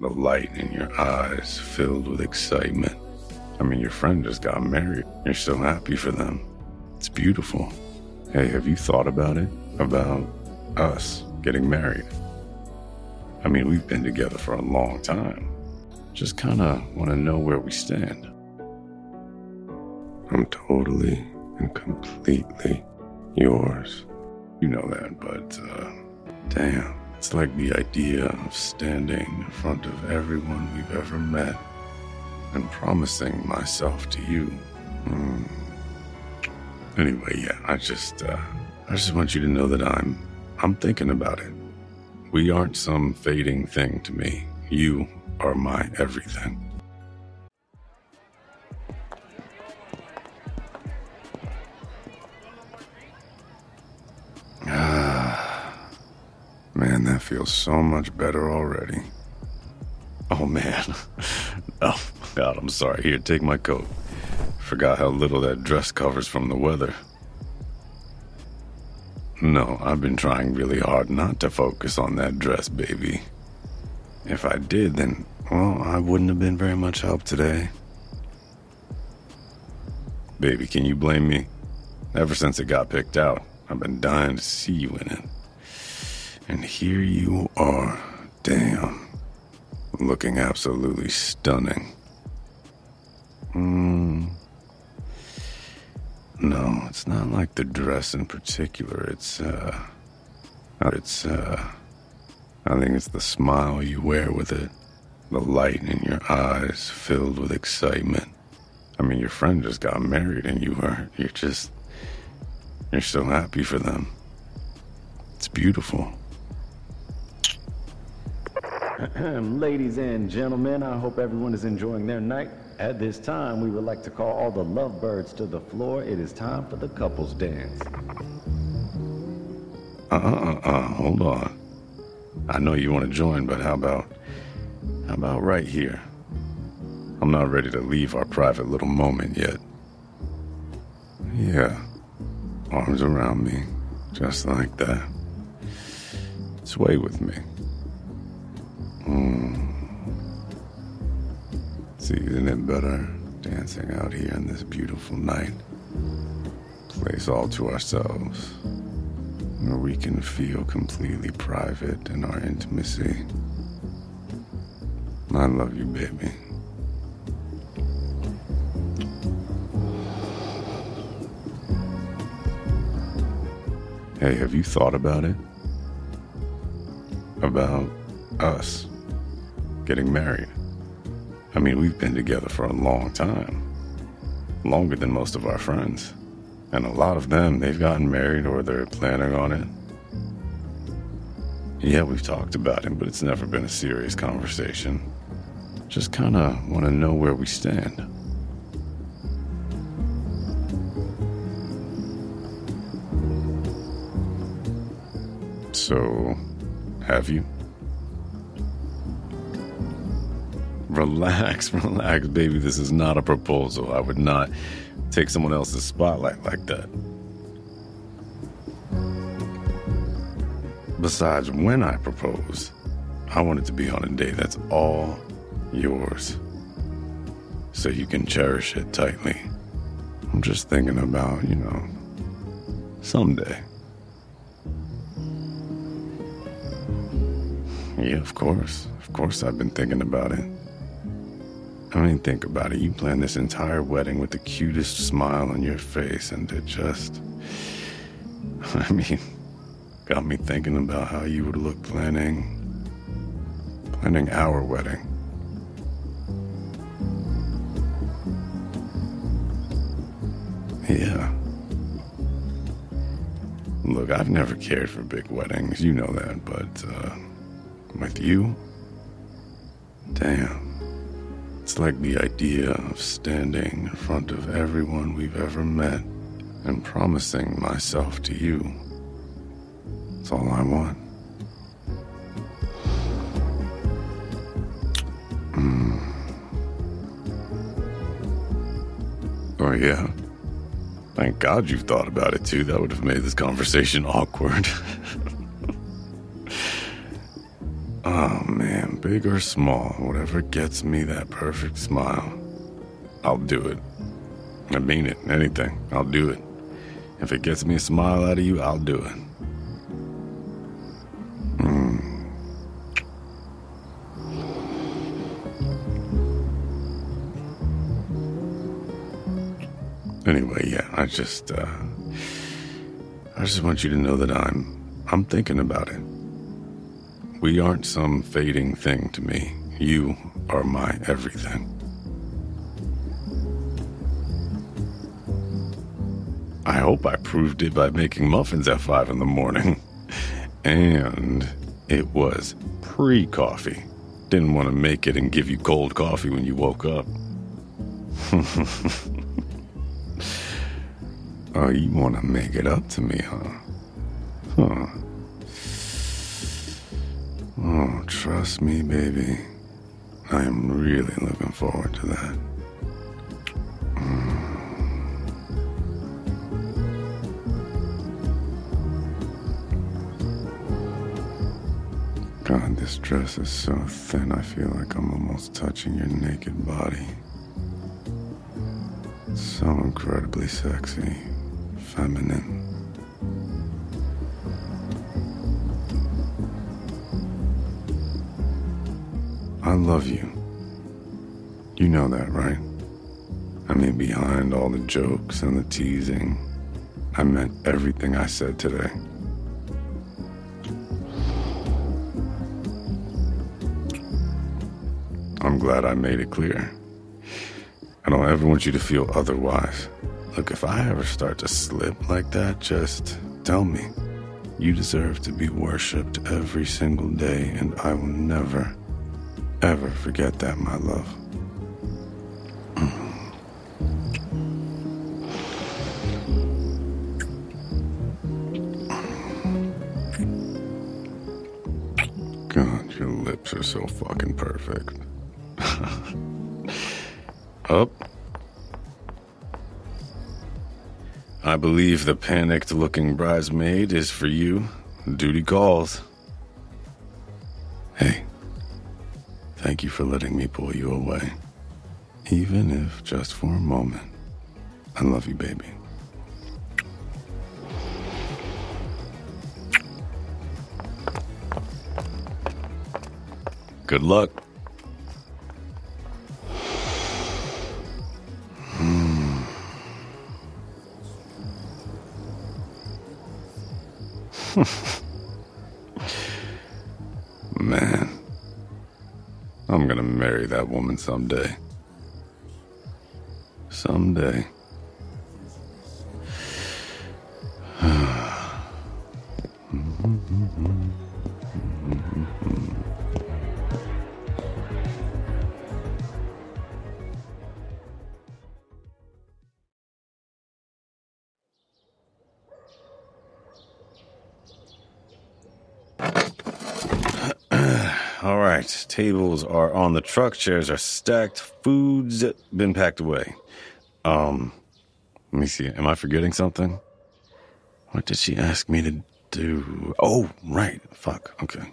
the light in your eyes filled with excitement. I mean, your friend just got married. You're so happy for them. It's beautiful. Hey, have you thought about it? About us getting married? I mean, we've been together for a long time. Just kind of want to know where we stand. I'm totally and completely yours. You know that, but uh, damn, it's like the idea of standing in front of everyone we've ever met and promising myself to you. Mm. Anyway, yeah, I just, uh, I just want you to know that I'm, I'm thinking about it. We aren't some fading thing to me. You are my everything. Feels so much better already. Oh man. Oh God, I'm sorry. Here, take my coat. Forgot how little that dress covers from the weather. No, I've been trying really hard not to focus on that dress, baby. If I did, then, well, I wouldn't have been very much help today. Baby, can you blame me? Ever since it got picked out, I've been dying to see you in it. And here you are. Damn. Looking absolutely stunning. Hmm. No, it's not like the dress in particular. It's, uh. It's, uh. I think it's the smile you wear with it. The light in your eyes filled with excitement. I mean, your friend just got married and you are. You're just. You're so happy for them. It's beautiful. Ladies and gentlemen, I hope everyone is enjoying their night. At this time, we would like to call all the lovebirds to the floor. It is time for the couples dance. Uh uh uh, hold on. I know you want to join, but how about. How about right here? I'm not ready to leave our private little moment yet. Yeah. Arms around me, just like that. Sway with me. See, isn't it better dancing out here in this beautiful night? Place all to ourselves, where we can feel completely private in our intimacy. I love you, baby. Hey, have you thought about it? About us getting married? I mean, we've been together for a long time. Longer than most of our friends. And a lot of them, they've gotten married or they're planning on it. Yeah, we've talked about it, but it's never been a serious conversation. Just kind of want to know where we stand. So, have you? Relax, relax, baby. This is not a proposal. I would not take someone else's spotlight like that. Besides, when I propose, I want it to be on a day that's all yours. So you can cherish it tightly. I'm just thinking about, you know, someday. Yeah, of course. Of course, I've been thinking about it. I mean, think about it. You planned this entire wedding with the cutest smile on your face, and it just. I mean, got me thinking about how you would look planning. planning our wedding. Yeah. Look, I've never cared for big weddings, you know that, but, uh, with you, damn. It's like the idea of standing in front of everyone we've ever met and promising myself to you. It's all I want. Mm. Oh, yeah. Thank God you've thought about it too. That would have made this conversation awkward. Oh, man, big or small, whatever gets me that perfect smile, I'll do it. I mean it, anything, I'll do it. If it gets me a smile out of you, I'll do it. Mm. Anyway, yeah, I just, uh, I just want you to know that I'm, I'm thinking about it. We aren't some fading thing to me. You are my everything. I hope I proved it by making muffins at 5 in the morning. And it was pre coffee. Didn't want to make it and give you cold coffee when you woke up. oh, you want to make it up to me, huh? Huh. Trust me, baby. I am really looking forward to that. Mm. God, this dress is so thin, I feel like I'm almost touching your naked body. So incredibly sexy, feminine. I love you. You know that, right? I mean, behind all the jokes and the teasing, I meant everything I said today. I'm glad I made it clear. I don't ever want you to feel otherwise. Look, if I ever start to slip like that, just tell me. You deserve to be worshipped every single day, and I will never, ever forget that, my love. Mm. God, your lips are so fucking perfect. Up. I believe the panicked looking bridesmaid is for you. Duty calls. Hey, thank you for letting me pull you away. Even if just for a moment. I love you, baby. Good luck. Man, hmm. I'm gonna marry that woman someday. Someday. Tables are on the truck, chairs are stacked, food's been packed away. Um, let me see. Am I forgetting something? What did she ask me to do? Oh, right. Fuck. Okay.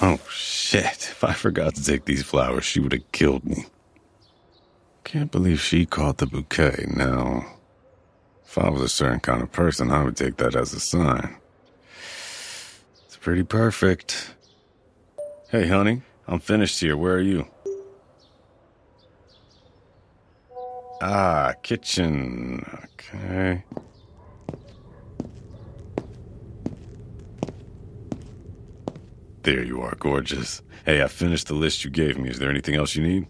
Oh, shit. If I forgot to take these flowers, she would have killed me. Can't believe she caught the bouquet. Now, if I was a certain kind of person, I would take that as a sign. Pretty perfect. Hey, honey, I'm finished here. Where are you? Ah, kitchen. Okay. There you are, gorgeous. Hey, I finished the list you gave me. Is there anything else you need?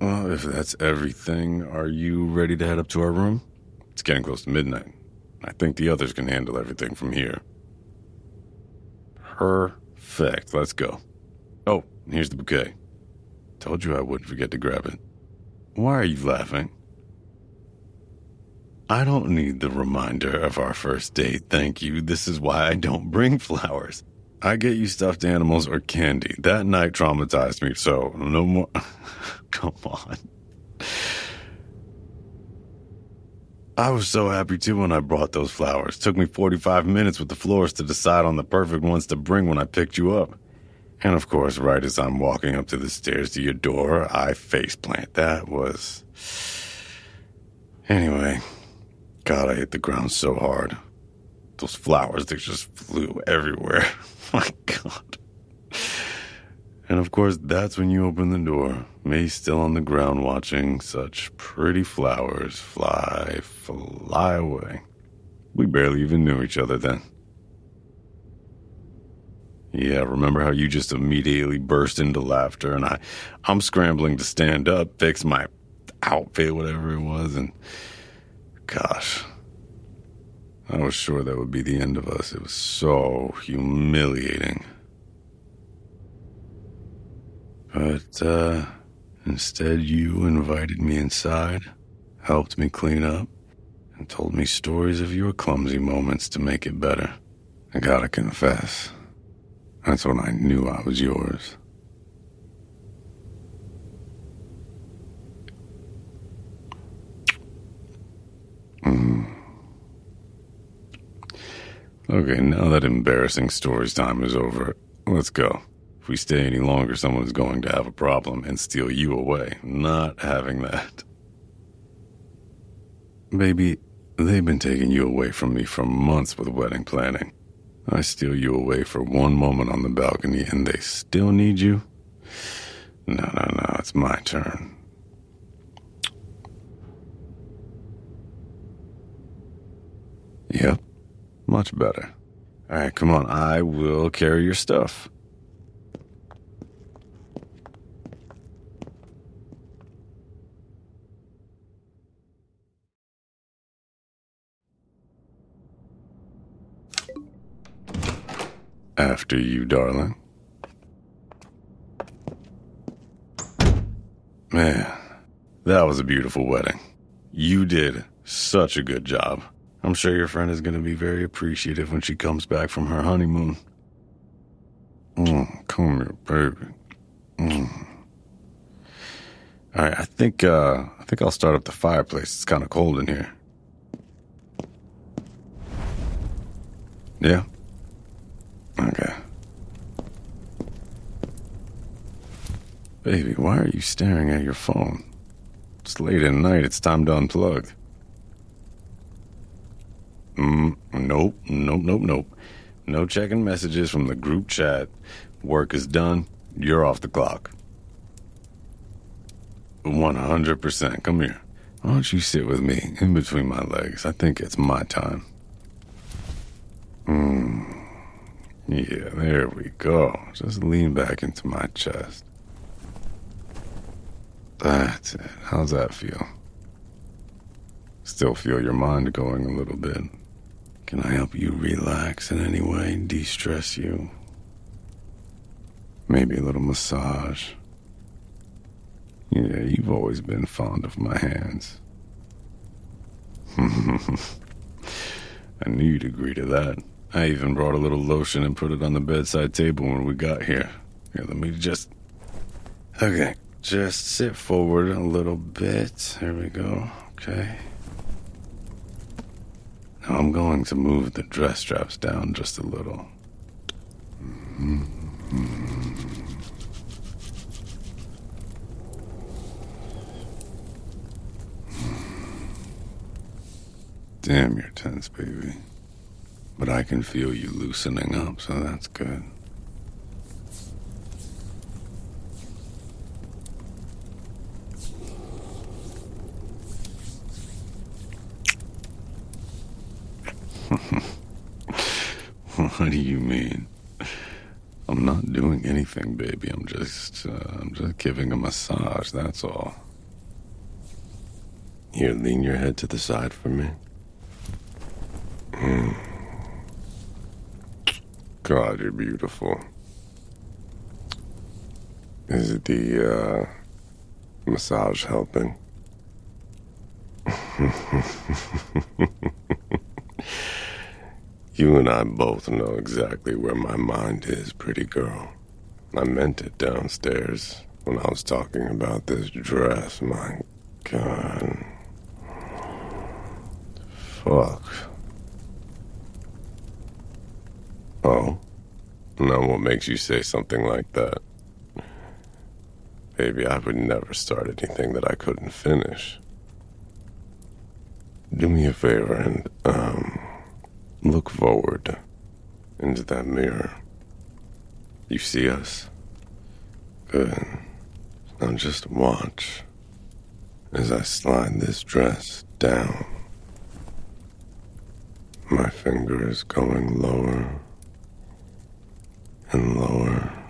Well, if that's everything, are you ready to head up to our room? It's getting close to midnight. I think the others can handle everything from here. Perfect. Let's go. Oh, here's the bouquet. Told you I wouldn't forget to grab it. Why are you laughing? I don't need the reminder of our first date, thank you. This is why I don't bring flowers. I get you stuffed animals or candy. That night traumatized me, so no more. Come on. I was so happy too when I brought those flowers. Took me 45 minutes with the florist to decide on the perfect ones to bring when I picked you up. And of course, right as I'm walking up to the stairs to your door, I faceplant. That was. Anyway, God, I hit the ground so hard. Those flowers, they just flew everywhere. My God. And of course, that's when you open the door, May still on the ground watching such pretty flowers fly, fly away. We barely even knew each other then. Yeah, remember how you just immediately burst into laughter and I I'm scrambling to stand up, fix my outfit, whatever it was, and gosh. I was sure that would be the end of us. It was so humiliating. But uh, instead, you invited me inside, helped me clean up, and told me stories of your clumsy moments to make it better. I gotta confess, that's when I knew I was yours. Mm. Okay, now that embarrassing stories time is over, let's go. If we stay any longer, someone's going to have a problem and steal you away. Not having that. Baby, they've been taking you away from me for months with wedding planning. I steal you away for one moment on the balcony and they still need you? No, no, no, it's my turn. Yep, much better. All right, come on, I will carry your stuff. After you, darling. Man, that was a beautiful wedding. You did such a good job. I'm sure your friend is going to be very appreciative when she comes back from her honeymoon. Mm, come here, baby. Mm. All right, I think uh, I think I'll start up the fireplace. It's kind of cold in here. Yeah. Okay. Baby, why are you staring at your phone? It's late at night. It's time to unplug. Mm, nope, nope, nope, nope. No checking messages from the group chat. Work is done. You're off the clock. 100%. Come here. Why don't you sit with me in between my legs? I think it's my time. Hmm. Yeah, there we go. Just lean back into my chest. That's it. How's that feel? Still feel your mind going a little bit. Can I help you relax in any way, de stress you? Maybe a little massage. Yeah, you've always been fond of my hands. I knew you'd agree to that. I even brought a little lotion and put it on the bedside table when we got here. Here, let me just. Okay, just sit forward a little bit. There we go. Okay. Now I'm going to move the dress straps down just a little. Damn, you're tense, baby. But I can feel you loosening up, so that's good. what do you mean? I'm not doing anything, baby. I'm just, uh, I'm just giving a massage. That's all. Here, lean your head to the side for me. Mm. God, you're beautiful. Is it the uh, massage helping? you and I both know exactly where my mind is, pretty girl. I meant it downstairs when I was talking about this dress. My God. fuck? Oh? Now what makes you say something like that? Baby, I would never start anything that I couldn't finish. Do me a favor and, um, look forward into that mirror. You see us? Good. Now just watch as I slide this dress down. My finger is going lower and lower.